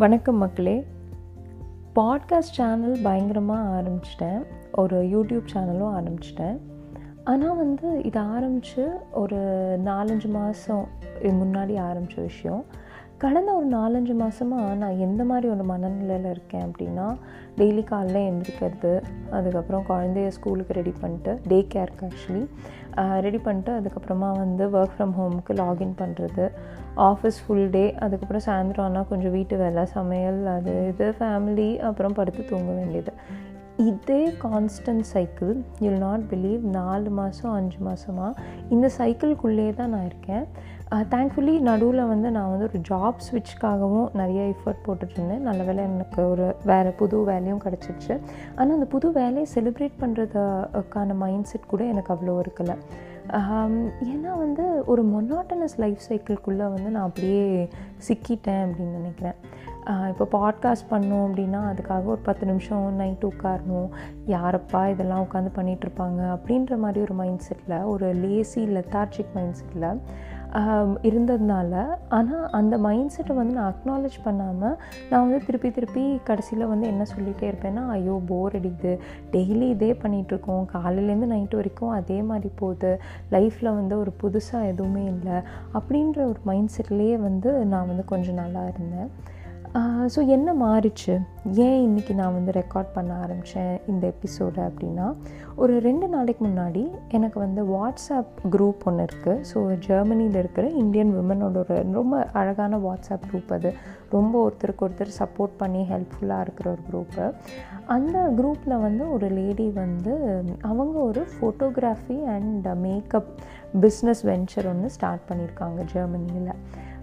வணக்கம் மக்களே. Podcast channel பயங்கரமாக ஆரம்பிச்சிட்டேன். ஒரு யூடியூப் சேனலும் ஆரம்பிச்சிட்டேன். ஆனால் வந்து இதை ஆரம்பித்து ஒரு நாலஞ்சு மாதம் முன்னாடி ஆரம்பித்த விஷயம். கடந்த ஒரு நாலஞ்சு மாதமாக நான் எந்த மாதிரி ஒரு மனநிலையில் இருக்கேன் அப்படின்னா டெய்லி காலைல எழுந்திரிக்கிறது அதுக்கப்புறம் குழந்தைய ஸ்கூலுக்கு ரெடி பண்ணிட்டு டே கேருக்கு ஆக்சுவலி ரெடி பண்ணிட்டு அதுக்கப்புறமா வந்து ஒர்க் ஃப்ரம் ஹோமுக்கு லாகின் பண்ணுறது ஆஃபீஸ் ஃபுல் டே அதுக்கப்புறம் சாயந்தரம் ஆனால் கொஞ்சம் வீட்டு வேலை சமையல் அது இது ஃபேமிலி அப்புறம் படுத்து தூங்க வேண்டியது. இதே constant cycle you'll not believe நாலு மாதம் அஞ்சு மாதமாக இந்த சைக்கிள்குள்ளேயே தான் நான் இருக்கேன். தேங்க்ஃபுல்லி நடுவில் வந்து நான் வந்து ஒரு ஜாப் ஸ்விட்ச்க்காகவும் நிறைய எஃபர்ட் போட்டுட்ருந்தேன் நல்ல வேலை எனக்கு ஒரு வேறு புது வேலையும் கிடச்சிருச்சு. ஆனால் அந்த புது வேலையை செலிப்ரேட் பண்ணுறதுக்கான மைண்ட் செட் கூட எனக்கு அவ்வளோ இருக்கலை. ஏன்னா வந்து ஒரு மொனாட்டனஸ் லைஃப் சைக்கிள்குள்ளே வந்து நான் அப்படியே சிக்கிட்டேன் அப்படின்னு நினைக்கிறேன். இப்போ பாட்காஸ்ட் பண்ணோம் அப்படின்னா அதுக்காக ஒரு பத்து நிமிஷம் நைட்டு உட்காரணும். யாரப்பா இதெல்லாம் உட்காந்து பண்ணிகிட்ருப்பாங்க அப்படின்ற மாதிரி ஒரு மைண்ட் செட்டில் ஒரு லேசி லெத்தார்ஜிக் மைண்ட் செட்டில் இருந்ததுனால. ஆனால் அந்த மைண்ட் செட்டை வந்து நான் அக்னாலேஜ் பண்ணாமல் நான் வந்து திருப்பி திருப்பி கடைசியில் வந்து என்ன சொல்லிகிட்டே இருப்பேன்னா ஐயோ போர் அடிக்குது. டெய்லி இதே பண்ணிகிட்ருக்கோம் காலையிலேருந்து நைட்டு வரைக்கும் அதே மாதிரி போகுது. லைஃப்பில் வந்து ஒரு புதுசாக எதுவுமே இல்லை. அப்படின்ற ஒரு மைண்ட் செட்லேயே வந்து நான் வந்து கொஞ்சம் நல்லா இருந்தேன். ஸோ என்ன மாறிச்சு? ஏன் இன்றைக்கி நான் வந்து ரெக்கார்ட் பண்ண ஆரம்பித்தேன் இந்த எபிசோடை அப்படின்னா ஒரு ரெண்டு நாளைக்கு முன்னாடி எனக்கு வந்து வாட்ஸ்அப் குரூப் ஒன்று இருக்குது ஸோ ஜெர்மனியில் இருக்கிற இந்தியன் விமனோட ஒரு ரொம்ப அழகான வாட்ஸ்அப் குரூப் அது. ரொம்ப ஒருத்தருக்கு ஒருத்தர் சப்போர்ட் பண்ணி ஹெல்ப்ஃபுல்லாக இருக்கிற ஒரு குரூப்பு அந்த குரூப்பில் வந்து ஒரு லேடி வந்து அவங்க ஒரு photography and makeup business venture ஒன்று ஸ்டார்ட் பண்ணியிருக்காங்க ஜெர்மனியில்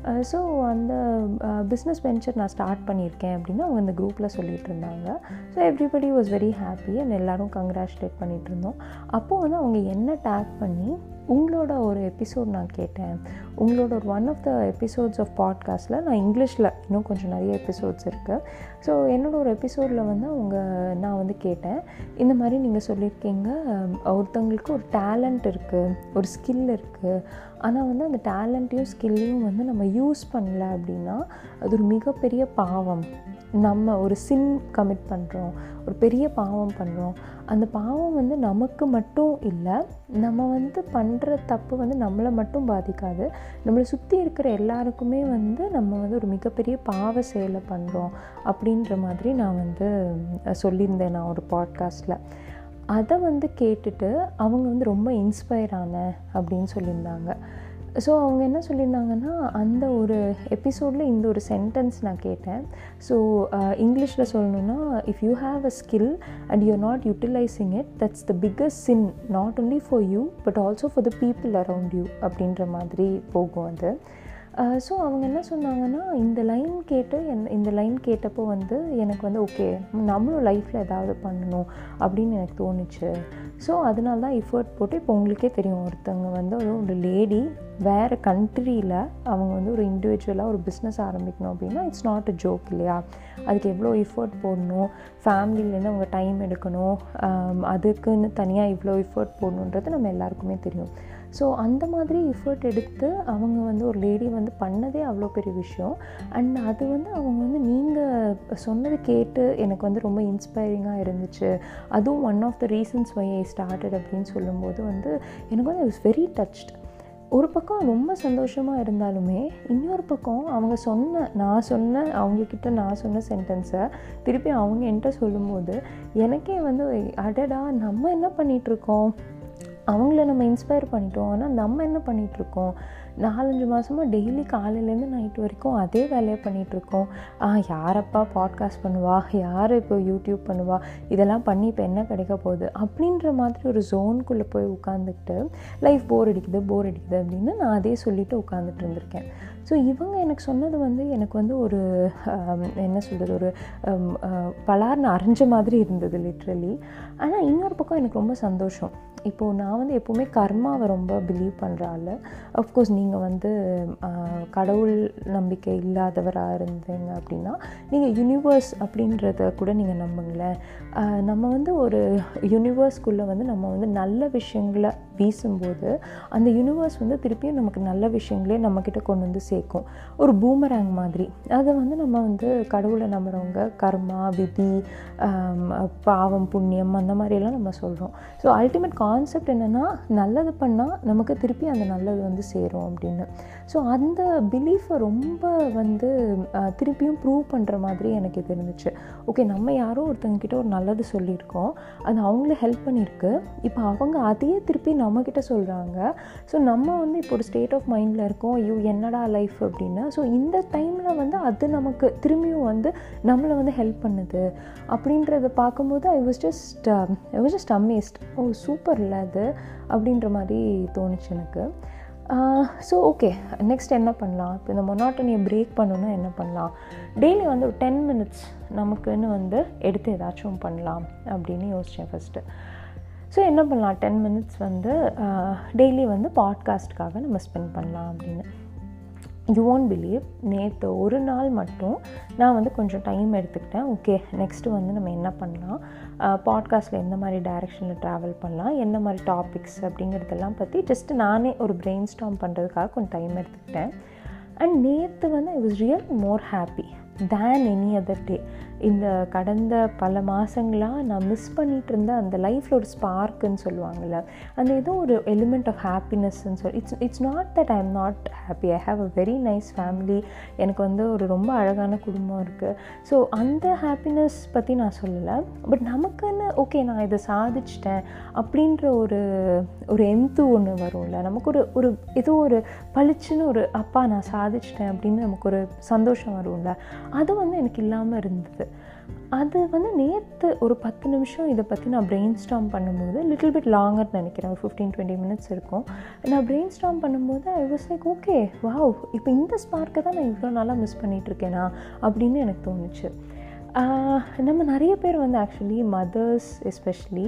Uh, ஸோ அந்த uh, பிஸ்னஸ் வெஞ்சர் நான் ஸ்டார்ட் பண்ணியிருக்கேன் அப்படின்னு அவங்க அந்த குரூப்பில் சொல்லிகிட்டு இருந்தாங்க. So everybody was very happy and எல்லோரும் கங்க்ராச்சுலேட் பண்ணிகிட்டு இருந்தோம். அப்போது வந்து அவங்க என்ன டேக் பண்ணி உங்களோட ஒரு எபிசோட் நான் கேட்டேன். உங்களோட ஒரு one of the episodes of பாட்காஸ்ட்டில் நான் இங்கிலீஷில் இன்னும் கொஞ்சம் நிறைய எபிசோட்ஸ் இருக்குது ஸோ என்னோடய ஒரு எபிசோடில் வந்து அவங்க நான் வந்து கேட்டேன். இந்த மாதிரி நீங்கள் சொல்லியிருக்கீங்க ஒருத்தவங்களுக்கு ஒரு டேலண்ட் இருக்குது ஒரு ஸ்கில் இருக்குது ஆனால் வந்து அந்த டேலண்ட்டையும் ஸ்கில்லையும் வந்து நம்ம யூஸ் பண்ணல அப்படின்னா அது ஒரு மிகப்பெரிய பாவம். நம்ம ஒரு சின் கமிட் பண்ணுறோம் ஒரு பெரிய பாவம் பண்ணுறோம் அந்த பாவம் வந்து நமக்கு மட்டும் இல்லை நம்ம வந்து பண்ணுற தப்பு வந்து நம்மளை மட்டும் பாதிக்காது. நம்மளை சுற்றி இருக்கிற எல்லாருக்குமே வந்து நம்ம வந்து ஒரு மிகப்பெரிய பாவ செயலை பண்ணுறோம் அப்படின்ற மாதிரி நான் வந்து சொல்லியிருந்தேன் நான் ஒரு பாட்காஸ்ட்டில் அதை வந்து கேட்டுட்டு அவங்க வந்து ரொம்ப இன்ஸ்பயர் ஆன அப்படின்னு சொல்லியிருந்தாங்க. ஸோ அவங்க என்ன சொல்லியிருந்தாங்கன்னா அந்த ஒரு எபிசோடில் இந்த ஒரு சென்டென்ஸ் நான் கேட்டேன். ஸோ இங்கிலீஷில் சொல்லணுன்னா if you have a skill and you're not utilising it that's the biggest sin not only for you but also for the people around you அப்படின்ற மாதிரி போகும் அது. ஸோ அவங்க என்ன சொன்னாங்கன்னா இந்த லைன் கேட்டு என் இந்த லைன் கேட்டப்போ வந்து எனக்கு வந்து ஓகே நம்மளும் லைஃப்பில் ஏதாவது பண்ணணும் அப்படின்னு எனக்கு தோணுச்சு. ஸோ அதனால தான் எஃபர்ட் போட்டு இப்போ உங்களுக்கே தெரியும் ஒருத்தவங்க வந்து ஒரு லேடி வேறு கண்ட்ரியில் அவங்க வந்து ஒரு இண்டிவிஜுவலாக ஒரு பிஸ்னஸ் ஆரம்பிக்கணும் அப்படின்னா இட்ஸ் நாட் அ ஜோக் இல்லையா? அதுக்கு எவ்வளோ எஃபர்ட் போடணும்? ஃபேமிலியிலேருந்து அவங்க டைம் எடுக்கணும்? அதுக்குன்னு தனியாக இவ்வளோ எஃபர்ட் போடணுன்றது நம்ம எல்லாருக்குமே தெரியும். ஸோ அந்த மாதிரி எஃபர்ட் எடுத்து அவங்க வந்து ஒரு லேடி வந்து பண்ணதே அவ்வளோ பெரிய விஷயம். அண்ட் அது வந்து அவங்க வந்து நீங்கள் சொன்னது கேட்டு எனக்கு வந்து ரொம்ப இன்ஸ்பைரிங்காக இருந்துச்சு. அதுவும் one of the reasons why I started அப்படின்னு சொல்லும்போது வந்து எனக்கு வந்து இட்ஸ் வெரி டச்ட் ஒரு பக்கம் ரொம்ப சந்தோஷமாக இருந்தாலுமே இன்னொரு பக்கம் அவங்க சொன்ன நான் சொன்ன அவங்கக்கிட்ட நான் சொன்ன சென்டென்ஸை திருப்பி அவங்க என்கிட்ட சொல்லும்போது எனக்கே வந்து அடடா நம்ம என்ன பண்ணிகிட்ருக்கோம் அவங்கள நம்ம இன்ஸ்பயர் பண்ணிட்டோம். ஆனால் நம்ம என்ன பண்ணிகிட்ருக்கோம் நாலஞ்சு மாதமாக டெய்லி காலையிலேருந்து நைட் வரைக்கும் அதே வேலையை பண்ணிகிட்ருக்கோம் யாரப்பா பாட்காஸ்ட் பண்ணுவா? யார் இப்போ யூடியூப் பண்ணுவா? இதெல்லாம் பண்ணி இப்போ என்ன கிடைக்க போகுது? அப்படின்ற மாதிரி ஒரு ஜோனுக்குள்ளே போய் உட்காந்துக்கிட்டு லைஃப் போர் அடிக்குது போர் அடிக்குது அப்படின்னு நான் அதே சொல்லிவிட்டு உட்காந்துட்டு இருந்திருக்கேன். ஸோ இவங்க எனக்கு சொன்னது வந்து எனக்கு வந்து ஒரு என்ன சொல்கிறது ஒரு பலார்னு அரைஞ்ச மாதிரி இருந்தது லிட்ரலி ஆனால் இன்னொரு பக்கம் எனக்கு ரொம்ப சந்தோஷம். இப்போது நான் வந்து எப்போவுமே கர்மாவை ரொம்ப பிலீவ் பண்ணுறாள் அஃப்கோர்ஸ் நீங்கள் வந்து கடவுள் நம்பிக்கை இல்லாதவராக இருந்தீங்க அப்படின்னா நீங்கள் யூனிவர்ஸ் அப்படின்றத கூட நீங்கள் நம்புங்களேன். நம்ம வந்து ஒரு யூனிவர்ஸ்குள்ளே வந்து நம்ம வந்து நல்ல விஷயங்களை வீசும்போது அந்த யூனிவர்ஸ் வந்து திருப்பியும் நமக்கு நல்ல விஷயங்களே நம்மக்கிட்ட கொண்டு வந்து சேர்க்கும். ஒரு பூமராங் மாதிரி. அதை வந்து நம்ம வந்து கடவுளை நம்புகிறவங்க கர்மா விதி பாவம் புண்ணியம் அந்த மாதிரியெல்லாம் நம்ம சொல்கிறோம் ஸோ அல்டிமேட் கான்செப்ட் என்னென்னா நல்லது பண்ணால் நமக்கு திருப்பி அந்த நல்லது வந்து சேரும் அப்படின்னு. ஸோ அந்த பிலீஃபை ரொம்ப வந்து திருப்பியும் ப்ரூவ் பண்ணுற மாதிரி எனக்கு இது இருந்துச்சு ஓகே நம்ம யாரோ ஒருத்தங்கக்கிட்ட ஒரு நல்லது சொல்லியிருக்கோம். அது அவங்கள ஹெல்ப் பண்ணியிருக்கு. இப்போ அவங்க அதையே திருப்பி நம்மக்கிட்ட சொல்கிறாங்க ஸோ நம்ம வந்து இப்போ ஒரு ஸ்டேட் ஆஃப் மைண்டில் இருக்கோம். ஐயோ என்னடா லைஃப் அப்படின்னு. ஸோ இந்த டைமில் வந்து அது நமக்கு திரும்பியும் வந்து நம்மளை வந்து ஹெல்ப் பண்ணுது. அப்படின்றத பார்க்கும்போது I was just I was just amazed oh super வரல அது அப்படின்ற மாதிரி தோணுச்சு எனக்கு. ஸோ ஓகே நெக்ஸ்ட் என்ன பண்ணலாம்? இப்போ இந்த மொனாட்டனியை பிரேக் பண்ணணும்னா என்ன பண்ணலாம்? டெய்லி வந்து ஒரு டென் மினிட்ஸ் நமக்குன்னு வந்து எடுத்து ஏதாச்சும் பண்ணலாம் அப்படின்னு யோசித்தேன் ஃபஸ்ட்டு ஸோ என்ன பண்ணலாம்? டென் மினிட்ஸ் வந்து டெய்லி வந்து பாட்காஸ்ட்காக நம்ம ஸ்பெண்ட் பண்ணலாம் அப்படின்னு. யூ ஒன்ட் பிலீவ் நேற்று ஒரு நாள் மட்டும் நான் வந்து கொஞ்சம் டைம் எடுத்துக்கிட்டேன். ஓகே நெக்ஸ்ட்டு வந்து நம்ம என்ன பண்ணலாம்? பாட்காஸ்ட்டில் எந்த மாதிரி டைரெக்ஷனில் ட்ராவல் பண்ணலாம்? என்ன மாதிரி டாபிக்ஸ் அப்படிங்கிறதெல்லாம் பற்றி ஜஸ்ட் நானே ஒரு பிரெயின் ஸ்டாம் பண்ணுறதுக்காக கொஞ்சம் டைம் எடுத்துக்கிட்டேன். அண்ட் நேற்று வந்து I was real more happy than any other day இந்த கடந்த பல மாதங்களாக நான் மிஸ் பண்ணிகிட்டு இருந்த அந்த லைஃப்பில் ஒரு ஸ்பார்க்குன்னு சொல்லுவாங்கள்ல அந்த ஏதோ ஒரு எலிமெண்ட் ஆஃப் ஹாப்பினஸ்ன்னு சொல்லி it's it's not that I am not happy I have a very nice family எனக்கு வந்து ஒரு ரொம்ப அழகான குடும்பம் இருக்குது ஸோ அந்த ஹாப்பினஸ் பற்றி நான் சொல்லலை. பட் நமக்குன்னு ஓகே நான் இதை சாதிச்சிட்டேன் அப்படின்ற ஒரு ஒரு எம்து ஒன்று வரும்ல. நமக்கு ஒரு ஒரு ஏதோ ஒரு பளிச்சுன்னு ஒரு அப்பா நான் சாதிச்சிட்டேன் அப்படின்னு நமக்கு ஒரு சந்தோஷம் வரும்ல. அது வந்து எனக்கு இல்லாமல் இருந்தது. அது வந்து நேற்று ஒரு பத்து நிமிஷம் இதை பற்றி நான் பிரெயின் ஸ்டாம் பண்ணும்போது லிட்டில் பிட் லாங்கர் நினைக்கிறேன். ஒரு ஃபிஃப்டீன் டுவெண்ட்டி மினிட்ஸ் இருக்கும். நான் பிரெயின் ஸ்டாம் பண்ணும்போது I was like okay wow இப்போ இந்த ஸ்பார்க்கை தான் நான் இவ்வளோ நாளாக மிஸ் பண்ணிகிட்ருக்கேனா அப்படின்னு எனக்கு தோணுச்சு. நம்ம நிறைய பேர் வந்து ஆக்சுவலி மதர்ஸ் எஸ்பெஷலி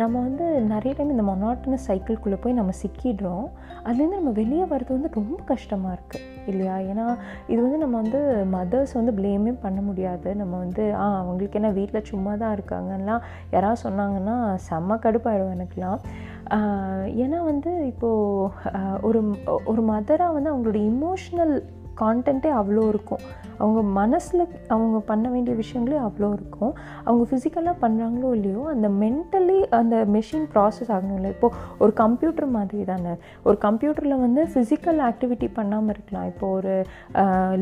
நம்ம வந்து நிறைய டைம் இந்த மொனாட்டனஸ் சைக்கிள்குள்ளே போய் நம்ம சிக்கிடுறோம். அதுலேருந்து நம்ம வெளியே வர்றது வந்து ரொம்ப கஷ்டமாக இருக்குது இல்லையா? ஏன்னா இது வந்து நம்ம வந்து மதர்ஸ் வந்து ப்ளேமே பண்ண முடியாது. நம்ம வந்து ஆ அவங்களுக்கு என்ன வீட்டில் சும்மா தான் இருக்காங்கலாம் யாராவது சொன்னாங்கன்னா செம்ம கடுப்பாயிடும் எனக்குலாம் ஏன்னா வந்து இப்போது ஒரு ஒரு மதராக வந்து அவங்களோட இமோஷ்னல் கான்டென்ட்டே அவ்வளோ இருக்கும். அவங்க மனசில் அவங்க பண்ண வேண்டிய விஷயங்களே அவ்வளோ இருக்கும். அவங்க ஃபிசிக்கலாக பண்ணுறாங்களோ இல்லையோ அந்த மென்டலி அந்த மெஷின் ப்ராசஸ் ஆகணும்ல இப்போது ஒரு கம்ப்யூட்டர் மாதிரி தானே. ஒரு கம்ப்யூட்டரில் வந்து ஃபிசிக்கல் ஆக்டிவிட்டி பண்ணாமல் இருக்கலாம். இப்போது ஒரு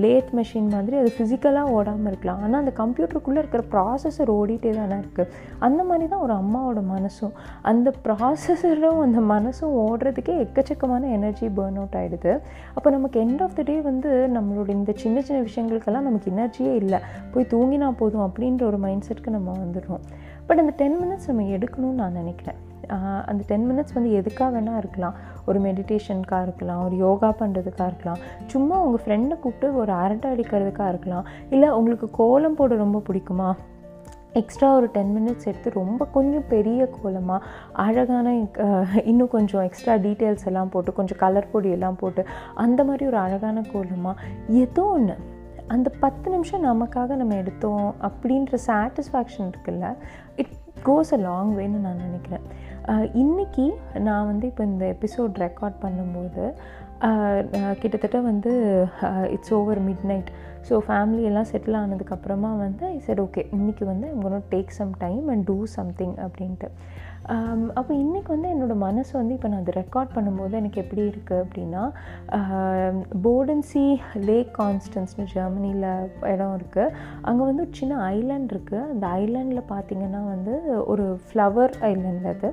லேத் மெஷின் மாதிரி அது ஃபிசிக்கலாக ஓடாமல் இருக்கலாம். ஆனால் அந்த கம்ப்யூட்டருக்குள்ளே இருக்கிற ப்ராசஸர் ஓடிட்டே தானே இருக்குது அந்த மாதிரி தான் ஒரு அம்மாவோட மனசும். அந்த ப்ராசஸரும் அந்த மனசும் ஓடுறதுக்கே எக்கச்சக்கமான எனர்ஜி பேர்ன் அவுட் ஆகிடுது அப்போ நமக்கு எண்ட் ஆஃப் த டே வந்து நம்மளோட இந்த சின்ன சின்ன விஷயங்களுக்கு விஷயங்களுக்கெல்லாம் நமக்கு எனர்ஜியே இல்லை. போய் தூங்கினா போதும் அப்படின்ற ஒரு மைண்ட் செட்க்கு நம்ம வந்துடுறோம். பட் அந்த டென் மினிட்ஸ் நம்ம எடுக்கணும்னு நான் நினைக்கிறேன். அந்த டென் மினிட்ஸ் வந்து எதுக்காக வேணால் இருக்கலாம். ஒரு மெடிடேஷனுக்காக இருக்கலாம் ஒரு யோகா பண்ணுறதுக்காக இருக்கலாம். சும்மா உங்கள் ஃப்ரெண்டை கூப்பிட்டு ஒரு அரட்டை அடிக்கிறதுக்காக இருக்கலாம். இல்லை உங்களுக்கு கோலம் போட ரொம்ப பிடிக்குமா? எக்ஸ்ட்ரா ஒரு டென் மினிட்ஸ் எடுத்து ரொம்ப கொஞ்சம் பெரிய கோலமாக அழகான இன்னும் கொஞ்சம் எக்ஸ்ட்ரா டீட்டெயில்ஸ் எல்லாம் போட்டு கொஞ்சம் கலர் பொடி எல்லாம் போட்டு அந்த மாதிரி ஒரு அழகான கோலமாக ஏதோ ஒன்று அந்த பத்து நிமிஷம் நமக்காக நம்ம எடுத்தோம் அப்படின்ற சாட்டிஸ்ஃபேக்ஷன் இருக்குல்ல இட் கோஸ் அ லாங் வேன்னு நான் நினைக்கிறேன். இன்றைக்கி இன்னைக்கு நான் வந்து இப்போ இந்த எபிசோட் ரெக்கார்ட் பண்ணும்போது கிட்டத்தட்ட வந்து it's over midnight so family எல்லாம் செட்டில் ஆனதுக்கப்புறமா வந்து சரி ஓகே இன்றைக்கி வந்து அவங்க take some time and do something அப்படின்ட்டு. அப்போ இன்றைக்கி வந்து என்னோடய மனசு வந்து இப்போ நான் அது ரெக்கார்ட் பண்ணும்போது எனக்கு எப்படி இருக்குது அப்படின்னா போர்டன்சி லேக் கான்ஸ்டன்ஸ்னு ஜெர்மனியில் இடம் இருக்குது அங்கே வந்து ஒரு சின்ன ஐலாண்ட் இருக்குது அந்த ஐலாண்டில் பார்த்தீங்கன்னா வந்து ஒரு ஃப்ளவர் ஐலாண்ட் அது.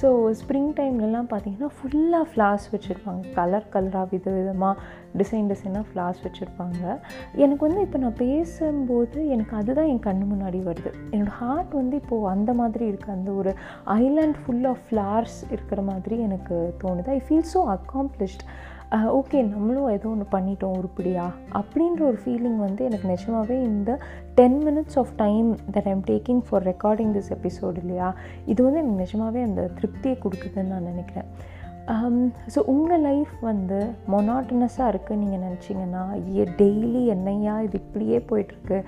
ஸோ ஸ்ப்ரிங் டைம்லலாம் பார்த்திங்கன்னா ஃபுல்லாக ஃப்ளார்ஸ் வச்சுருப்பாங்க. கலர் கலராக வித விதமாக டிசைன் டிசைனாக ஃப்ளார்ஸ் வச்சுருப்பாங்க. எனக்கு வந்து இப்போ நான் பேசும்போது எனக்கு அதுதான் என் கண்ணு முன்னாடி வருது. என்னோடய ஹார்ட் வந்து இப்போது அந்த மாதிரி இருக்குது அந்த ஒரு ஐலாண்ட் ஃபுல் ஆஃப் ஃப்ளார்ஸ் இருக்கிற மாதிரி எனக்கு தோணுது. I feel so accomplished okay நம்மளும் ஏதோ ஒன்று பண்ணிட்டோம் உருப்படியா? அப்படின்ற ஒரு ஃபீலிங் வந்து எனக்கு நிஜமாகவே இந்த ten minutes of time that I'm taking for recording this episode இல்லையா? இது வந்து எனக்கு நிஜமாகவே அந்த திருப்தியை கொடுக்குதுன்னு நான் நினைக்கிறேன். ஸோ உங்கள் லைஃப் வந்து மொனாட்டனஸாக இருக்குது நீங்கள் நினச்சிங்கன்னா ஏ டெய்லி என்னையா இது இப்படியே போயிட்டுருக்கு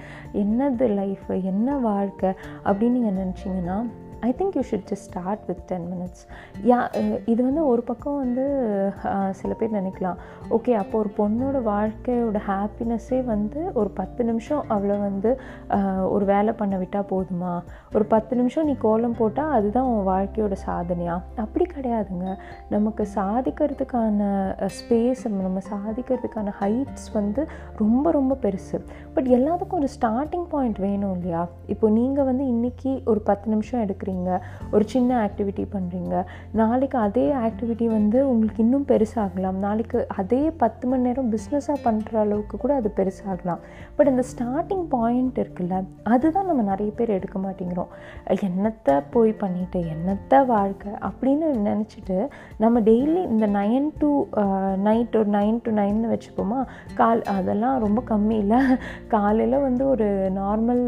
என்னது லைஃப் என்ன வாழ்க்கை? அப்படின்னு நீங்கள் நினச்சிங்கன்னா I think you should just start with ten minutes yeah இது வந்து ஒரு பக்கம் வந்து சில பேர் நினைக்கலாம். ஓகே அப்போ ஒரு பொண்ணோட வாழ்க்கையோட ஹாப்பினஸ்ஸே வந்து ஒரு பத்து நிமிஷம் அவளை வந்து ஒரு வேலை பண்ண விட்டால் போதுமா? ஒரு பத்து நிமிஷம் நீ கோலம் போட்டால் அதுதான் உன் வாழ்க்கையோட சாதனையா? அப்படி கிடையாதுங்க. நமக்கு சாதிக்கிறதுக்கான ஸ்பேஸ் நம்ம சாதிக்கிறதுக்கான ஹைட்ஸ் வந்து ரொம்ப ரொம்ப பெருசு. பட் எல்லாத்துக்கும் ஒரு ஸ்டார்டிங் பாயிண்ட் வேணும் இல்லையா? இப்போ நீங்கள் வந்து இன்றைக்கி ஒரு பத்து நிமிஷம் எடுக்கிறீங்க ஒரு சின்ன ஆக்டிவிட்டி பண்ணுறீங்க நாளைக்கு அதே ஆக்டிவிட்டி வந்து உங்களுக்கு இன்னும் பெருசாகலாம். நாளைக்கு அதே பத்து மணி நேரம் பிஸ்னஸாக பண்ணுற அளவுக்கு கூட அது பெருசாகலாம். பட் அந்த ஸ்டார்டிங் பாயிண்ட் இருக்குல்ல அதுதான் நம்ம நிறைய பேர் எடுக்க மாட்டேங்கிறோம். என்னத்தை போய் பண்ணிட்டு என்னத்தை வாழ்க்கை அப்படின்னு நினச்சிட்டு நம்ம டெய்லி இந்த நைன் டு நைட் ஒரு நைன் டு நைன்னு வச்சுப்போமா? கால் அதெல்லாம் ரொம்ப கம்மி இல்லை. காலையில் வந்து ஒரு நார்மல்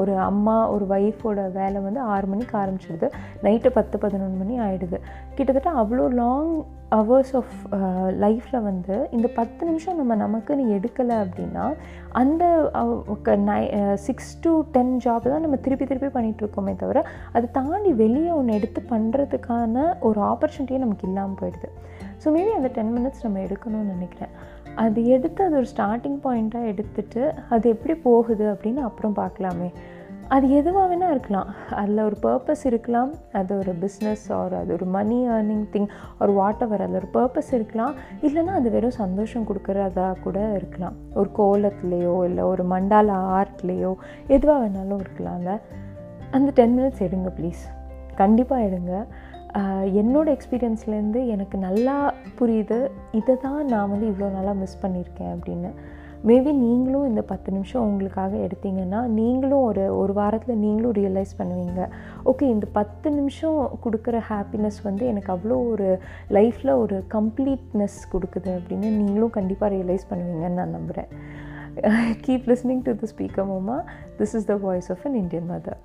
ஒரு அம்மா ஒரு ஒய்ஃபோட வேலை வந்து ஆறு மணிக்கு ஆரம்பிச்சிடுது நைட்டு பத்து பதினொன்று மணி ஆகிடுது கிட்டத்தட்ட அவ்வளோ லாங் ஹவர்ஸ் ஆஃப் லைஃப்பில் வந்து இந்த பத்து நிமிஷம் நம்ம நமக்குன்னு எடுக்கலை அப்படின்னா அந்த நை சிக்ஸ் டு டென் ஜாப் தான் நம்ம திருப்பி திருப்பி பண்ணிகிட்ருக்கோமே தவிர அதை தாண்டி வெளியே ஒன்று எடுத்து பண்ணுறதுக்கான ஒரு ஆப்பர்ச்சுனிட்டியே நமக்கு இல்லாமல் போயிடுது. ஸோ மேபி அந்த டென் மினிட்ஸ் நம்ம எடுக்கணும்னு நினைக்கிறேன். அது எடுத்து அது ஒரு ஸ்டார்டிங் பாயிண்ட்டாக எடுத்துகிட்டு அது எப்படி போகுது அப்படின்னு அப்புறம் பார்க்கலாமே. அது எதுவாக வேணால் இருக்கலாம். அதில் ஒரு பர்பஸ் இருக்கலாம். அது ஒரு பிஸ்னஸ் ஆர் அது ஒரு மணி ஏர்னிங் திங் ஒரு வாட் எவர் அதில் ஒரு பர்பஸ் இருக்கலாம். இல்லைன்னா அது வெறும் சந்தோஷம் கொடுக்குறதா கூட இருக்கலாம். ஒரு கோலத்துலேயோ இல்லை ஒரு மண்டால ஆர்ட்லேயோ எதுவாக வேணாலும் இருக்கலாம்ல அந்த டென் மினிட்ஸ் எடுங்க ப்ளீஸ் கண்டிப்பாக எடுங்க. என்னோடய எக்ஸ்பீரியன்ஸ்லேருந்து எனக்கு நல்லா புரியுது. இதை தான் நான் வந்து இவ்வளோ நாளாக மிஸ் பண்ணியிருக்கேன் அப்படின்னு. மேபி நீங்களும் இந்த பத்து நிமிஷம் உங்களுக்காக எடுத்தீங்கன்னா நீங்களும் ஒரு ஒரு வாரத்தில் நீங்களும் ரியலைஸ் பண்ணுவீங்க. ஓகே இந்த பத்து நிமிஷம் கொடுக்குற ஹாப்பினஸ் வந்து எனக்கு அவ்வளோ ஒரு லைஃப்பில் ஒரு கம்ப்ளீட்னஸ் கொடுக்குது அப்படின்னு நீங்களும் கண்டிப்பாக ரியலைஸ் பண்ணுவீங்கன்னு நான் நம்புகிறேன் keep listening to the speaker Moma this is the voice of an Indian mother